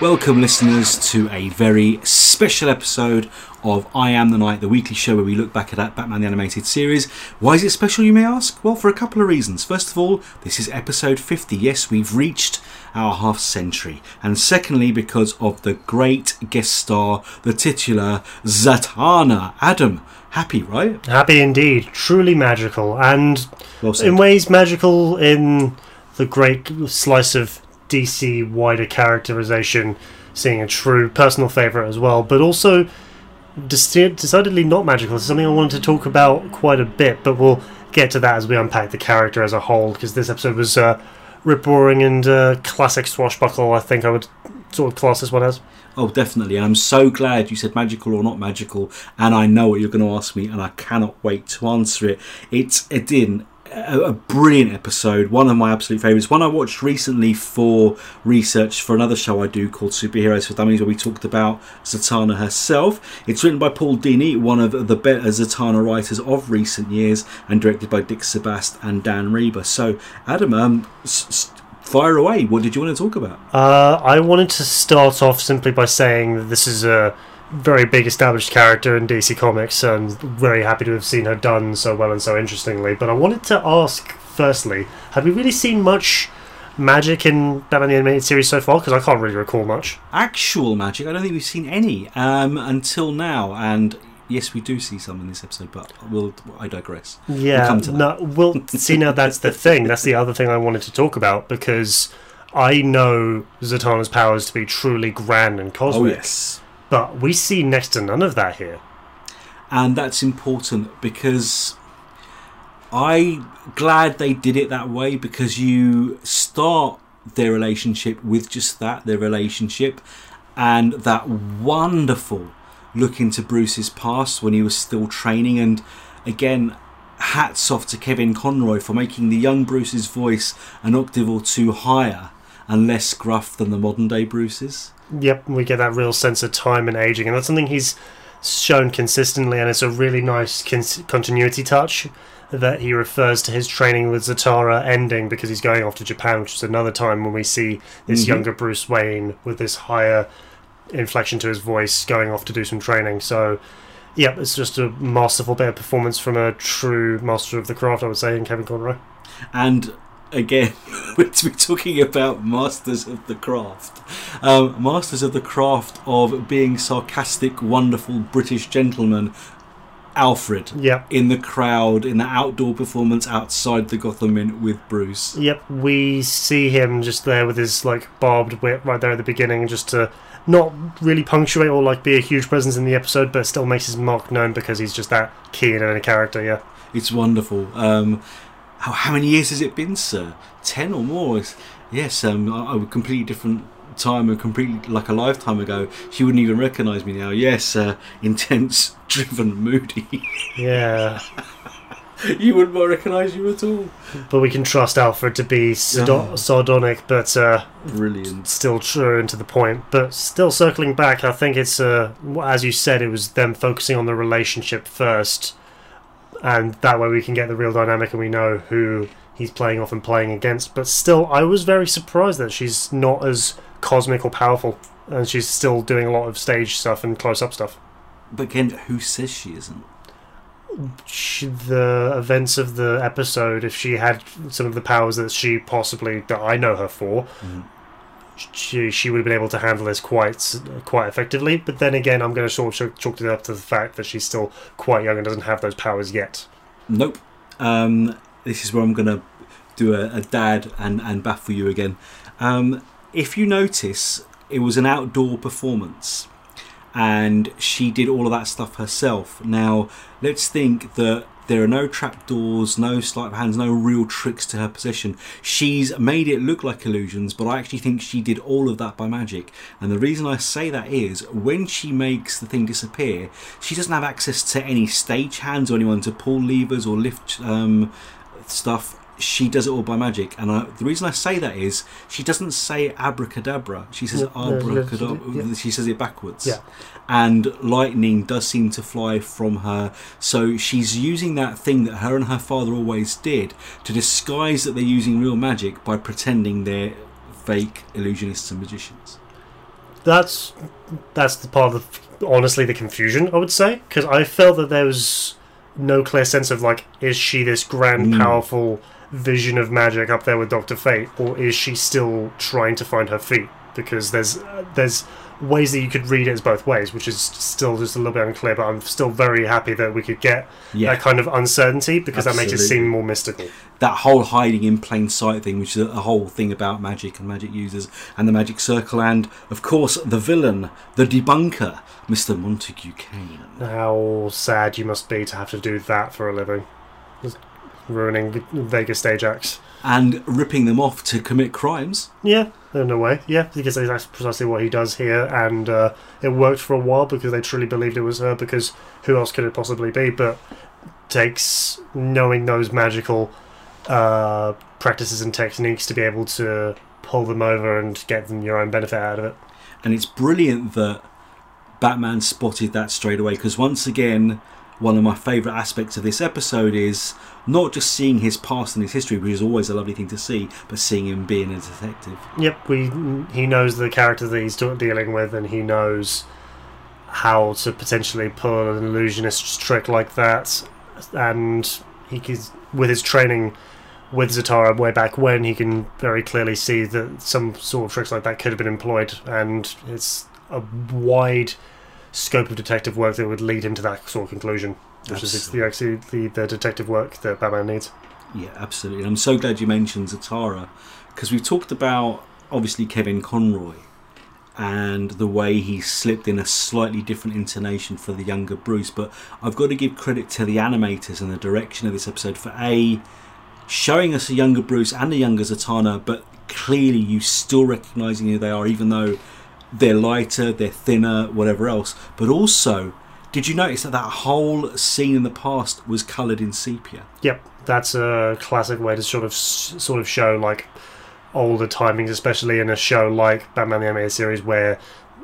Welcome, listeners, to a very special episode of I Am the Night, the weekly show where we look back at that Batman the Animated Series. Why is it special, you may ask? Well, for a couple of reasons. First of all, this is episode 50. Yes, we've reached our half century. And secondly, because of the great guest star, the titular Zatanna. Adam, happy, right? Happy indeed, truly magical, and Well in ways magical in the great slice of DC wider characterization, seeing a true personal favorite as well, but also deci- decidedly not magical. It's something I wanted to talk about quite a bit, but we'll get to that as we unpack the character as a whole, because this episode was uh, rip roaring and uh, classic swashbuckle. I think I would sort of class this one as. Oh, definitely. And I'm so glad you said magical or not magical. And I know what you're going to ask me, and I cannot wait to answer it. It's again a, a brilliant episode, one of my absolute favourites. One I watched recently for research for another show I do called Superheroes for Dummies, where we talked about Zatanna herself. It's written by Paul Dini, one of the better Zatanna writers of recent years, and directed by Dick Sebast and Dan Riba. So, Adam, um, s- fire away. What did you want to talk about? Uh, I wanted to start off simply by saying that this is a very big established character in DC Comics, and very happy to have seen her done so well and so interestingly. But I wanted to ask, firstly, have we really seen much magic in Batman the Animated Series so far? Because I can't really recall much. actual magic, I don't think we've seen any um, until now. And yes, we do see some in this episode, but we'll, I digress. Yeah, come to that. no, well, see now that's the thing. That's the other thing I wanted to talk about because I know Zatanna's powers to be truly grand and cosmic. Oh yes, but we see next to none of that here. and that's important because I'm glad they did it that way because you start their relationship with just that, their relationship, and that wonderful look into Bruce's past when he was still training. And again, hats off to Kevin Conroy for making the young Bruce's voice an octave or two higher and less gruff than the modern day Bruce's. Yep, we get that real sense of time and aging, and that's something he's shown consistently, and it's a really nice con- continuity touch that he refers to his training with Zatara ending because he's going off to Japan, which is another time when we see this Mhm. younger Bruce Wayne with this higher inflection to his voice going off to do some training. So, yep, it's just a masterful bit of performance from a true master of the craft, I would say, in Kevin Conroy. And again, we're to be talking about masters of the craft. Um, masters of the craft of being sarcastic, wonderful British gentleman, Alfred, Yep. in the crowd, in the outdoor performance outside the Gotham Inn with Bruce. Yep, we see him just there with his like barbed whip right there at the beginning, just to not really punctuate or like be a huge presence in the episode, but still makes his mark known because he's just that keen in a character. Yeah, It's wonderful. Um, how, how many years has it been, sir? Ten or more? Yes, um, a a completely different time, a completely like a lifetime ago. She wouldn't even recognise me now. Yes, uh, intense, driven, moody. yeah. you wouldn't recognise you at all. but we can trust Alfred to be sado- Yeah. sardonic, but uh, Brilliant. still true and to the point. But still circling back, I think it's uh, as you said, it was them focusing on the relationship first, and that way we can get the real dynamic and we know who he's playing off and playing against. But still, I was very surprised that she's not as cosmic or powerful, and she's still doing a lot of stage stuff and close up stuff. But again, who says she isn't? She, the events of the episode, if she had some of the powers that she possibly that I know her for, mm-hmm. She she would have been able to handle this quite quite effectively. But then again, I'm going to sort of chalk it up to the fact that she's still quite young and doesn't have those powers yet. Nope. Um, this is where I'm going to do a, a dad and, and baffle you again. Um, if you notice, it was an outdoor performance and she did all of that stuff herself. Now, let's think that there are no trapdoors, no sleight of hands, no real tricks to her position. She's made it look like illusions, but I actually think she did all of that by magic. And the reason I say that is when she makes the thing disappear, she doesn't have access to any stage hands or anyone to pull levers or lift um, stuff. She does it all by magic, and I, the reason I say that is she doesn't say abracadabra. She says abracadabra. yeah. She says it backwards Yeah. and lightning does seem to fly from her. So she's using that thing that her and her father always did to disguise that they're using real magic by pretending they're fake illusionists and magicians. that's that's the part of honestly the confusion I would say because I felt that there was no clear sense of like is she this grand Mm. powerful vision of magic up there with Doctor Fate or is she still trying to find her feet because there's uh, there's ways that you could read it as both ways which is still just a little bit unclear but I'm still very happy that we could get Yeah, that kind of uncertainty because that makes it seem more mystical that whole hiding in plain sight thing, which is a whole thing about magic and magic users and the magic circle, and of course the villain, the debunker, Mr. Montague Kane. How sad you must be to have to do that for a living. Ruining Vegas stage acts. and ripping them off to commit crimes. Yeah, in a way. Yeah, because that's precisely what he does here, and uh, it worked for a while because they truly believed it was her. Because who else could it possibly be? But takes knowing those magical uh, practices and techniques to be able to pull them over and get them your own benefit out of it. And it's brilliant that Batman spotted that straight away because once again, one of my favourite aspects of this episode is not just seeing his past and his history, which is always a lovely thing to see, but seeing him being a detective. Yep, we he knows the character that he's dealing with, and he knows how to potentially pull an illusionist trick like that. And he can, with his training with Zatara way back when, he can very clearly see that some sort of tricks like that could have been employed, and it's a wide scope of detective work that would lead him to that sort of conclusion, which is the, actually the, the detective work that Batman needs. Yeah, absolutely. I'm so glad you mentioned Zatara because we've talked about obviously Kevin Conroy and the way he slipped in a slightly different intonation for the younger Bruce. But I've got to give credit to the animators and the direction of this episode for A, showing us a younger Bruce and a younger Zatanna, but clearly you still recognizing who they are, even though they're lighter, they're thinner, whatever else. But also, did you notice that that whole scene in the past was coloured in sepia? Yep, that's a classic way to sort of sort of show like older timings, especially in a show like Batman the Animated Series, where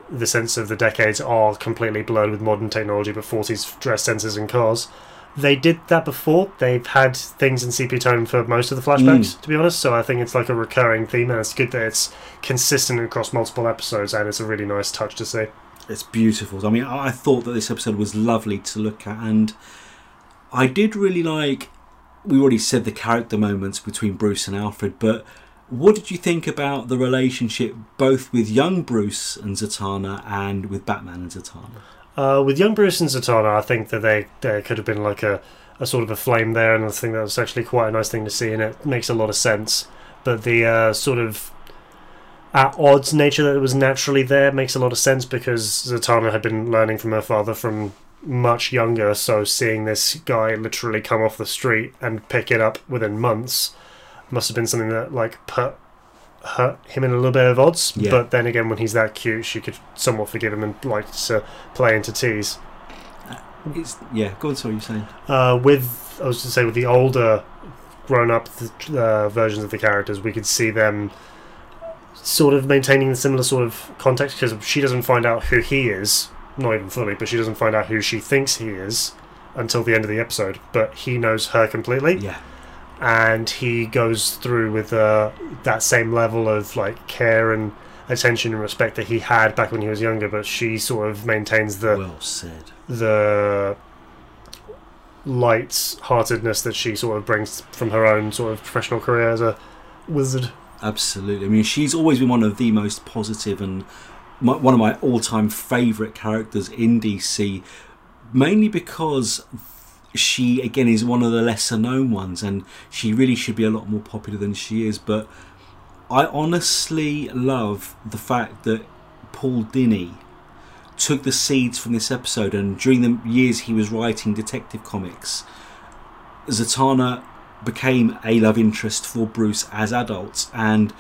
the sense of the decades are completely blurred with modern technology, but 40s dress sensors and cars. They did that before. They've had things in sepia tone for most of the flashbacks, mm. to be honest. So I think it's like a recurring theme, and it's good that it's consistent across multiple episodes, and it's a really nice touch to see. It's beautiful. I mean, I I thought that this episode was lovely to look at, and I did really like. We already said the character moments between Bruce and Alfred, but what did you think about the relationship both with young Bruce and Zatanna and with Batman and Zatanna? Uh, with young Bruce and Zatanna, I think that they there could have been like a, a sort of a flame there, and I think that was actually quite a nice thing to see, and it makes a lot of sense. But the uh, sort of at odds nature that was naturally there makes a lot of sense because Zatanna had been learning from her father from much younger, so seeing this guy literally come off the street and pick it up within months must have been something that like put hurt him in a little bit of odds. Yeah. But then again, when he's that cute, she could somewhat forgive him and like to play into tease. It's yeah. Go on. Sorry, you're saying. Uh, with I was to say with the older, grown-up uh, versions of the characters, we could see them sort of maintaining the similar sort of context because she doesn't find out who he is, not even fully, but she doesn't find out who she thinks he is until the end of the episode. But he knows her completely, Yeah. And he goes through with uh, that same level of like care and attention and respect that he had back when he was younger. But she sort of maintains the Well said. the light-heartedness that she sort of brings from her own sort of professional career as a wizard. Absolutely. I mean, she's always been one of the most positive and my, one of my all-time favourite characters in DC, mainly because she again is one of the lesser known ones, and she really should be a lot more popular than she is. But I honestly love the fact that Paul Dini took the seeds from this episode, and during the years he was writing detective comics, Zatanna became a love interest for Bruce as adults, and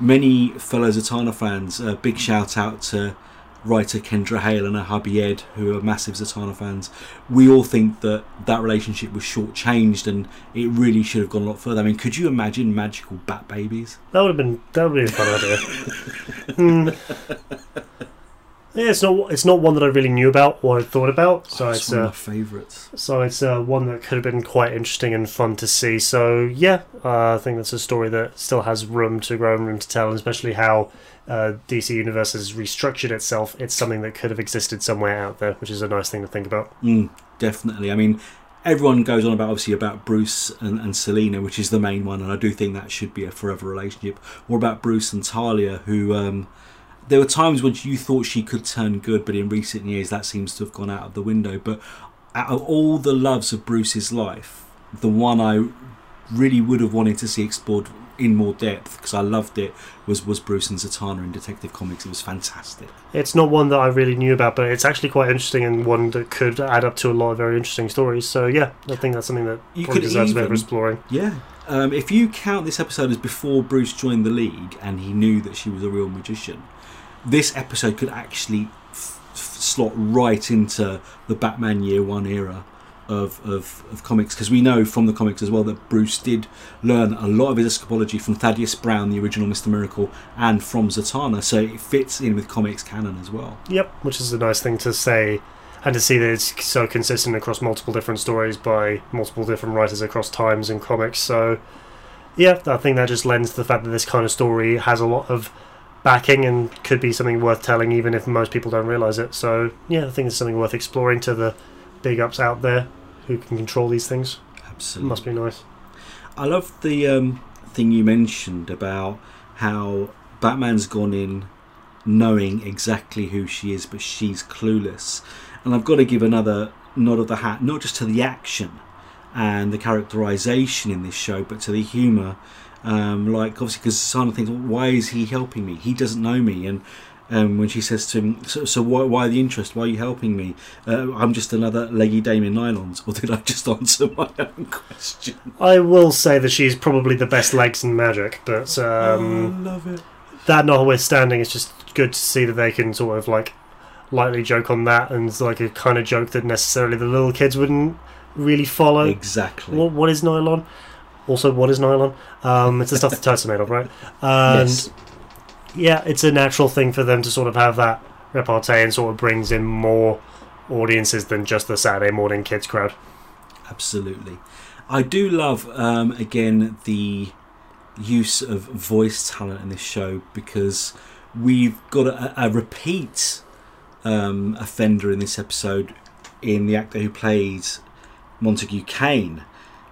many fellow Zatanna fans, a big shout out to writer Kendra Hale and her hubby Ed, who are massive Zatanna fans. We all think that that relationship was shortchanged, and it really should have gone a lot further. I mean, could you imagine magical bat babies? That would have been that would be a fun idea. Hmm. Yeah, it's not it's not one that I really knew about or had thought about. So Oh, it's it's one of uh, my favourites. so it's uh, one that could have been quite interesting and fun to see. So yeah, uh, I think that's a story that still has room to grow and room to tell, and especially how uh, DC Universe has restructured itself. It's something that could have existed somewhere out there, which is a nice thing to think about. Mm, definitely. I mean, everyone goes on about obviously about Bruce and, and Selina, which is the main one, and I do think that should be a forever relationship. Or about Bruce and Talia, who um, there were times when you thought she could turn good, but in recent years that seems to have gone out of the window. But out of all the loves of Bruce's life, the one I really would have wanted to see explored in more depth because I loved it was was Bruce and Zatanna in Detective Comics. It was fantastic. It's not one that I really knew about, but it's actually quite interesting and one that could add up to a lot of very interesting stories. So yeah, I think that's something that You probably could deserves a bit of even- exploring. Yeah. Um, if you count this episode as before Bruce joined the league and he knew that she was a real magician, this episode could actually f- f- slot right into the Batman Year One era of, of, of comics because we know from the comics as well that Bruce did learn a lot of his escapology from Thaddeus Brown, the original Mr. Miracle, and from Zatanna, so it fits in with comics canon as well. Yep, which is a nice thing to say and to see that it's so consistent across multiple different stories by multiple different writers across times and comics. So, yeah, I think that just lends to the fact that this kind of story has a lot of backing and could be something worth telling, even if most people don't realize it. So, yeah, I think it's something worth exploring to the big ups out there who can control these things. Absolutely. Must be nice. I love the um, thing you mentioned about how Batman's gone in knowing exactly who she is, but she's clueless. And I've got to give another nod of the hat, not just to the action and the characterization in this show, but to the humour. Um, like, obviously, because Zatanna thinks, well, why is he helping me? He doesn't know me. And um, when she says to him, so, so why, why the interest? Why are you helping me? Uh, I'm just another leggy dame in nylons. Or did I just answer my own question? I will say that she's probably the best legs in magic, but um, oh, love it. that notwithstanding, it's just good to see that they can sort of like lightly joke on that and like a kind of joke that necessarily the little kids wouldn't really follow. Exactly. What, what is nylon? Also, what is nylon? Um, it's the stuff that tights are made of, right? And yes. Yeah, it's a natural thing for them to sort of have that repartee and sort of brings in more audiences than just the Saturday morning kids crowd. Absolutely. I do love, um, again, the use of voice talent in this show because we've got a, a repeat um, offender in this episode in the actor who plays Montague Kane.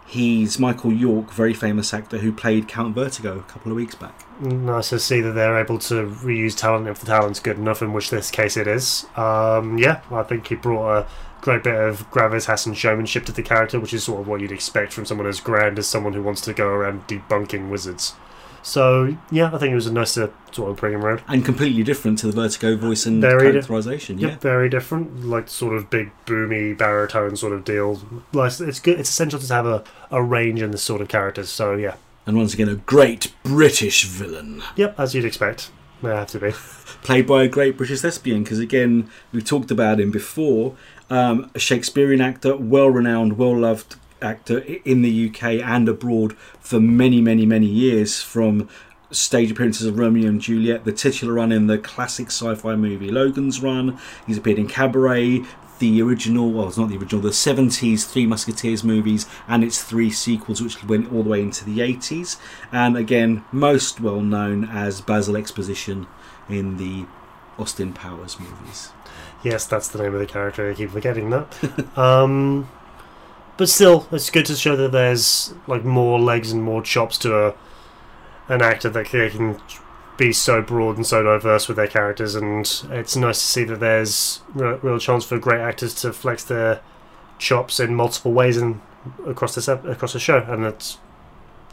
He's Michael York, very famous actor who played Count Vertigo a couple of weeks back. Nice to see that they're able to reuse talent if the talent's good enough, in which this case it is. Um, yeah, I think he brought a great bit of gravitas and showmanship to the character, which is sort of what you'd expect from someone as grand as someone who wants to go around debunking wizards. So yeah, I think it was nice to sort of bring him around. And completely different to the Vertigo voice and Very di- characterization. Yep, Yeah. very different, like sort of big boomy baritone sort of deal. Like it's good. It's essential to have a, a range in this sort of characters. So yeah, And once again, a great British villain. yep, as you'd expect, they have to be. played by a great British thespian. Because again, we've talked about him before. Um, a Shakespearean actor, well renowned, well loved actor in the UK and abroad for many, many, many years. From stage appearances of Romeo and Juliet, the titular run in the classic sci-fi movie Logan's Run. He's appeared in Cabaret. The original, well, it's not the original, the 70s Three Musketeers movies and its three sequels, which went all the way into the 80s. And again, most well known as Basil Exposition in the Austin Powers movies. Yes, that's the name of the character. I keep forgetting that. um, but still, it's good to show that there's like more legs and more chops to a, an actor that can be so broad and so diverse with their characters, and it's nice to see that there's real, real chance for great actors to flex their chops in multiple ways and across this across the show, and it's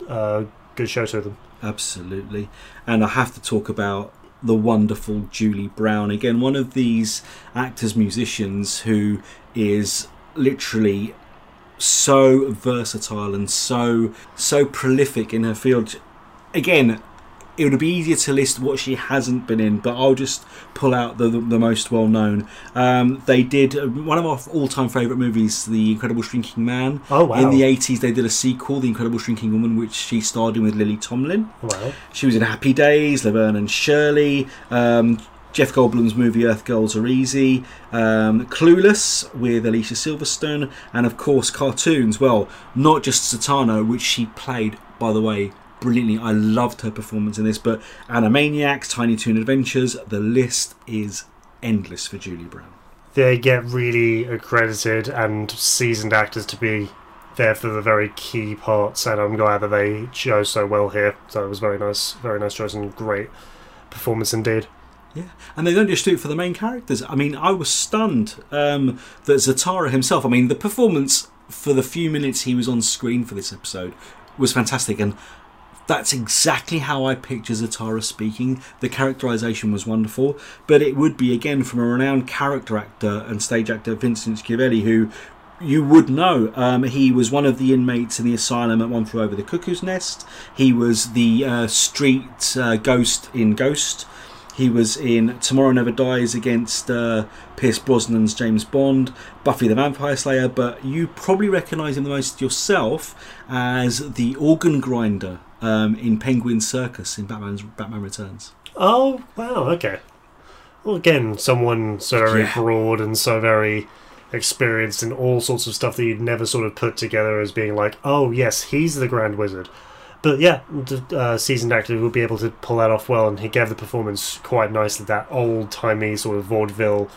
a good show to them. Absolutely. And I have to talk about the wonderful Julie Brown. Again, one of these actors, musicians who is literally so versatile and so so prolific in her field. Again, it would be easier to list what she hasn't been in, but I'll just pull out the the, the most well known. Um, they did uh, one of our all time favourite movies, The Incredible Shrinking Man. Oh wow! In the 80s, they did a sequel, The Incredible Shrinking Woman, which she starred in with Lily Tomlin. wow. She was in Happy Days, Laverne and Shirley. Um, Jeff Goldblum's movie Earth Girls Are Easy, um, Clueless with Alicia Silverstone, and of course cartoons. Well, not just Zatanna, which she played, by the way, brilliantly. I loved her performance in this, but Animaniacs, Tiny Toon Adventures, the list is endless for Julie Brown. They get really accredited and seasoned actors to be there for the very key parts, and I'm glad that they chose so well here. So it was very nice, very nice choice and great performance indeed. Yeah, and they don't just do it for the main characters. I mean, I was stunned um, that Zatara himself. I mean, the performance for the few minutes he was on screen for this episode was fantastic, and that's exactly how I picture Zatara speaking. The characterization was wonderful, but it would be again from a renowned character actor and stage actor Vincent Schiavelli, who you would know. Um, he was one of the inmates in the asylum at One Flew Over the Cuckoo's Nest. He was the uh, street uh, ghost in Ghost. He was in Tomorrow Never Dies against uh, Pierce Brosnan's James Bond, Buffy the Vampire Slayer, but you probably recognise him the most yourself as the organ grinder um, in Penguin Circus in Batman's Batman Returns. Oh wow, okay. Well, again, someone so very Yeah. broad and so very experienced in all sorts of stuff that you'd never sort of put together as being like, oh yes, he's the Grand Wizard. But yeah, the uh, seasoned actor will be able to pull that off well, and he gave the performance quite nicely. That old timey sort of vaudeville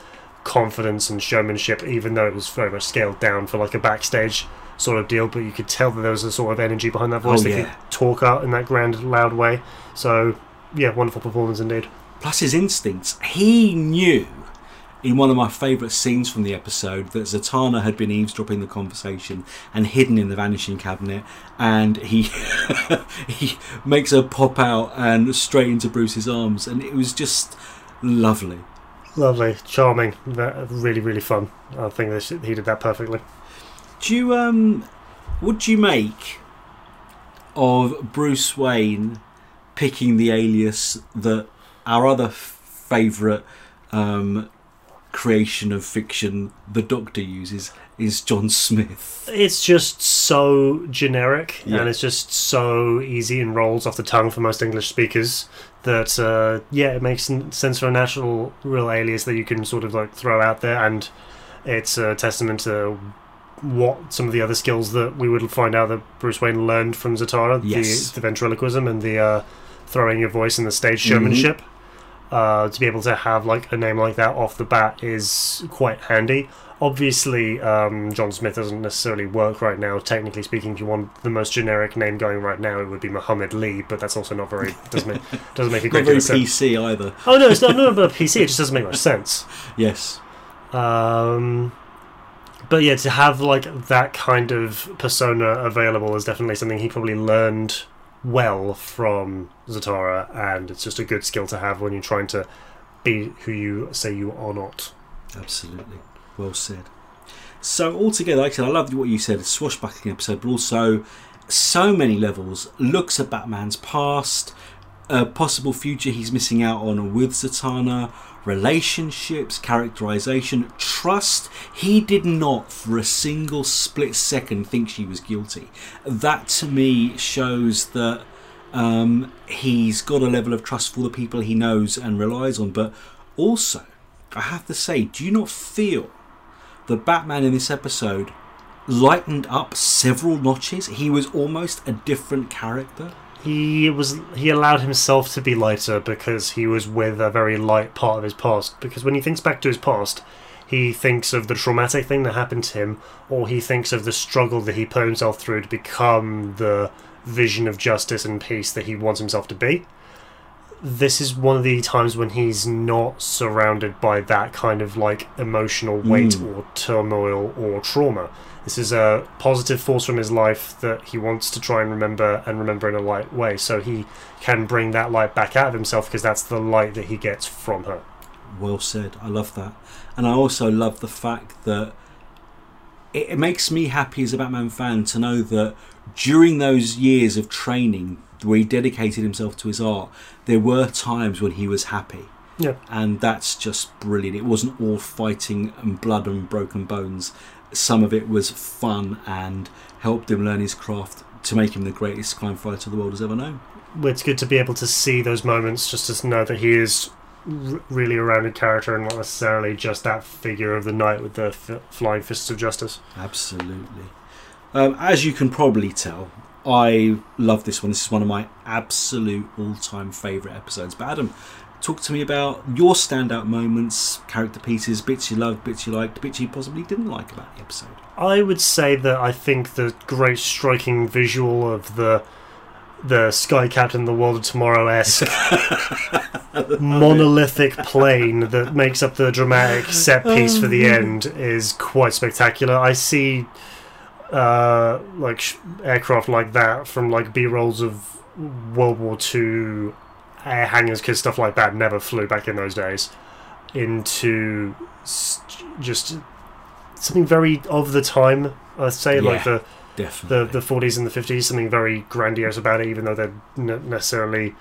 confidence and showmanship, even though it was very much scaled down for like a backstage sort of deal. But you could tell that there was a sort of energy behind that voice. Oh, they yeah. could talk out in that grand, loud way. So yeah, wonderful performance indeed. Plus his instincts. He knew in one of my favourite scenes from the episode that Zatanna had been eavesdropping the conversation and hidden in the vanishing cabinet, and he he makes her pop out and straight into Bruce's arms, and it was just lovely. Lovely, charming, really, really fun. I think he did that perfectly. Do you um, what do you make of Bruce Wayne picking the alias that our other favourite um, creation of fiction, the Doctor uses, is John Smith? It's just so generic Yeah. and it's just so easy and rolls off the tongue for most English speakers that, uh, yeah, it makes sense for a natural, real alias that you can sort of like throw out there. And it's a testament to what some of the other skills that we would find out that Bruce Wayne learned from Zatara Yes. the, the ventriloquism and the uh, throwing your voice and the stage Mhm. showmanship. Uh, to be able to have like a name like that off the bat is quite handy. Obviously, um, John Smith doesn't necessarily work right now. Technically speaking, if you want the most generic name going right now, it would be Muhammad Lee, but that's also not very doesn't make, doesn't make a Not very of sense. PC either. Oh no, it's not, not about PC. It just doesn't make much sense. Yes. Um, but yeah, to have like that kind of persona available is definitely something he probably learned well from Zatara, and it's just a good skill to have when you're trying to be who you say you are not. Absolutely. Well said. So altogether, like I said, I loved what you said. A swashbuckling episode, but also so many levels. Looks at Batman's past, a possible future he's missing out on with Zatanna, relationships, characterization, trust. He did not, for a single split second, think she was guilty. That to me shows that um, he's got a level of trust for the people he knows and relies on, but also I have to say, do you not feel the Batman in this episode lightened up several notches? He was almost a different character. He was he allowed himself to be lighter because he was with a very light part of his past. Because when he thinks back to his past, he thinks of the traumatic thing that happened to him, or he thinks of the struggle that he put himself through to become the vision of justice and peace that he wants himself to be. This is one of the times when he's not surrounded by that kind of like emotional weight Mm. or turmoil or trauma. This is a positive force from his life that he wants to try and remember and remember in a light way, so he can bring that light back out of himself because that's the light that he gets from her. Well said. I love that. And I also love the fact that it, it makes me happy as a Batman fan to know that during those years of training where he dedicated himself to his art, there were times when he was happy. Yeah. And that's just brilliant. It wasn't all fighting and blood and broken bones. Some of it was fun and helped him learn his craft to make him the greatest crime fighter the world has ever known. It's good to be able to see those moments just to know that he is r- really a rounded character and not necessarily just that figure of the knight with the f- flying fists of justice. Absolutely. Um, as you can probably tell, I love this one. This is one of my absolute all-time favourite episodes. But Adam, talk to me about your standout moments, character pieces, bits you loved, bits you liked, bits you possibly didn't like about the episode. I would say that I think the great striking visual of the the Sky Captain, the World of Tomorrow esque monolithic plane that makes up the dramatic set piece for the end is quite spectacular. I see uh, like sh- aircraft like that from like B rolls of World War Two air hangars because stuff like that never flew back in those days into st- just something very of the time. I'd say like the Definitely. the the 40s and the 50s something very grandiose about it even though they're not necessarily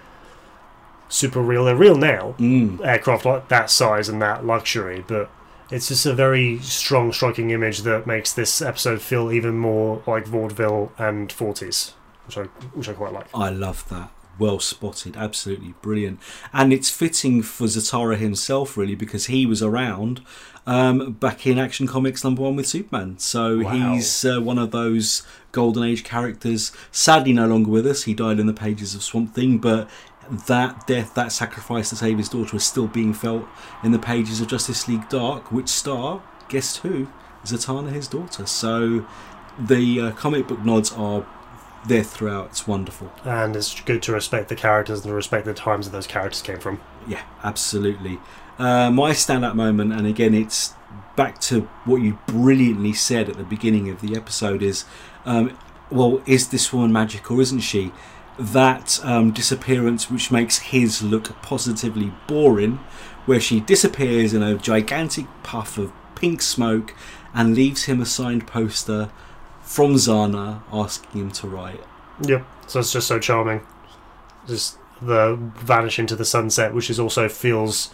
super real they're real now Mm. aircraft like that size and that luxury but it's just a very strong striking image that makes this episode feel even more like vaudeville and 40s which i which i quite like I love that. Well spotted, absolutely brilliant, and it's fitting for Zatara himself, really, because he was around um, back in Action Comics number one with Superman. So Wow. he's uh, one of those golden age characters. Sadly, no longer with us. He died in the pages of Swamp Thing, but that death, that sacrifice to save his daughter, is still being felt in the pages of Justice League Dark. Which star? Guess who? Zatanna, his daughter. So the uh, comic book nods are there throughout. It's wonderful. and it's good to respect the characters and respect the times that those characters came from Yeah, absolutely. Uh, my standout moment, and again, it's back to what you brilliantly said at the beginning of the episode is, um, well, is this woman magic or isn't she? That um, disappearance, which makes his look positively boring, where she disappears in a gigantic puff of pink smoke and leaves him a signed poster from Zatanna asking him to write. Yep. So it's just so charming. Just the vanish into the sunset, which is also feels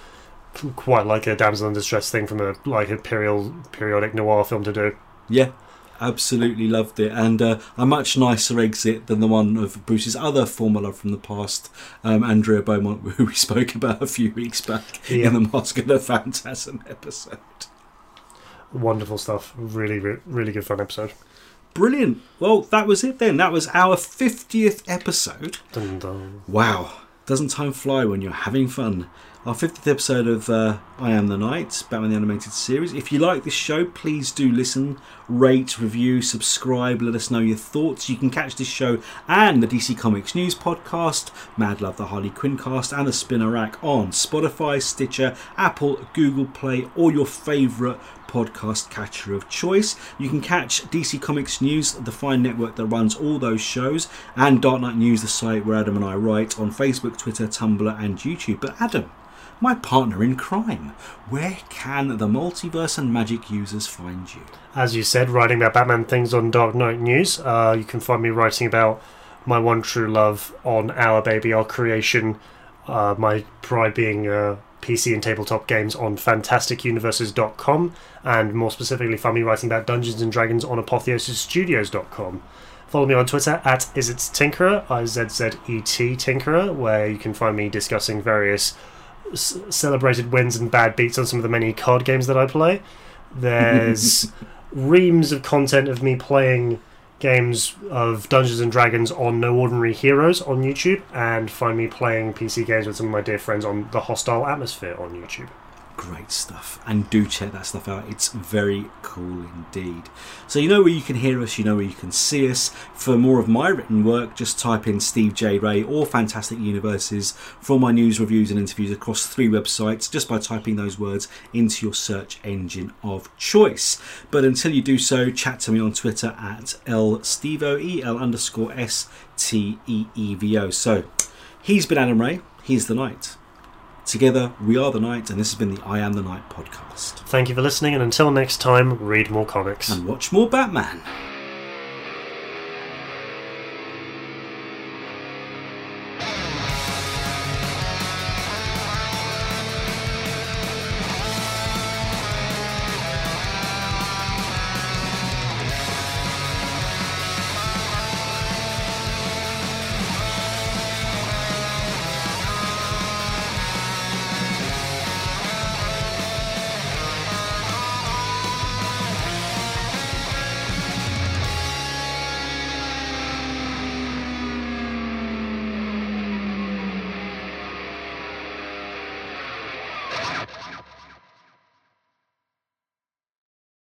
quite like a damsel in distress thing from a like a period periodic noir film to do. Yeah, absolutely loved it, and uh, a much nicer exit than the one of Bruce's other former love from the past, um, Andrea Beaumont, who we spoke about a few weeks back Yeah. in the Mask of the Phantasm episode. Wonderful stuff. Really, re- really good fun episode. Brilliant. Well, that was it then. That was our 50th episode. Dun, dun. Wow. Doesn't time fly when you're having fun? Our 50th episode of uh, I Am the Night, Batman the Animated Series. If you like this show, please do listen, rate, review, subscribe, let us know your thoughts. You can catch this show and the DC Comics News podcast, Mad Love the Harley Quinn cast, and the Spinner Rack on Spotify, Stitcher, Apple, Google Play, or your favourite podcast catcher of choice. You can catch DC Comics News, the fine network that runs all those shows, and Dark Knight News, the site where Adam and I write on Facebook, Twitter, Tumblr, and YouTube. But Adam, my partner in crime, where can the multiverse and magic users find you? As you said, writing about Batman things on Dark Knight News. Uh, you can find me writing about my one true love on Our Baby, Our Creation. Uh, my pride being uh, PC and tabletop games on fantasticuniverses.com, and more specifically, find me writing about Dungeons and Dragons on apotheosisstudios.com. Follow me on Twitter at Izzet Tinkerer, I Z Z E T Tinkerer, where you can find me discussing various celebrated wins and bad beats on some of the many card games that I play. There's reams of content of me playing games of Dungeons and Dragons on No Ordinary Heroes on YouTube, and find me playing PC games with some of my dear friends on The Hostile Atmosphere on YouTube. Great stuff. And do check that stuff out. It's very cool indeed. So, you know where you can hear us, you know where you can see us. For more of my written work, just type in Steve J. Ray or Fantastic Universes for my news, reviews, and interviews across three websites just by typing those words into your search engine of choice. But until you do so, chat to me on Twitter at lstevo, E L underscore S T E E V O. So, he's been Adam Ray, he's the Knight. Together, we are the Night, and this has been the I Am the Night podcast. Thank you for listening, and until next time, read more comics. And watch more Batman.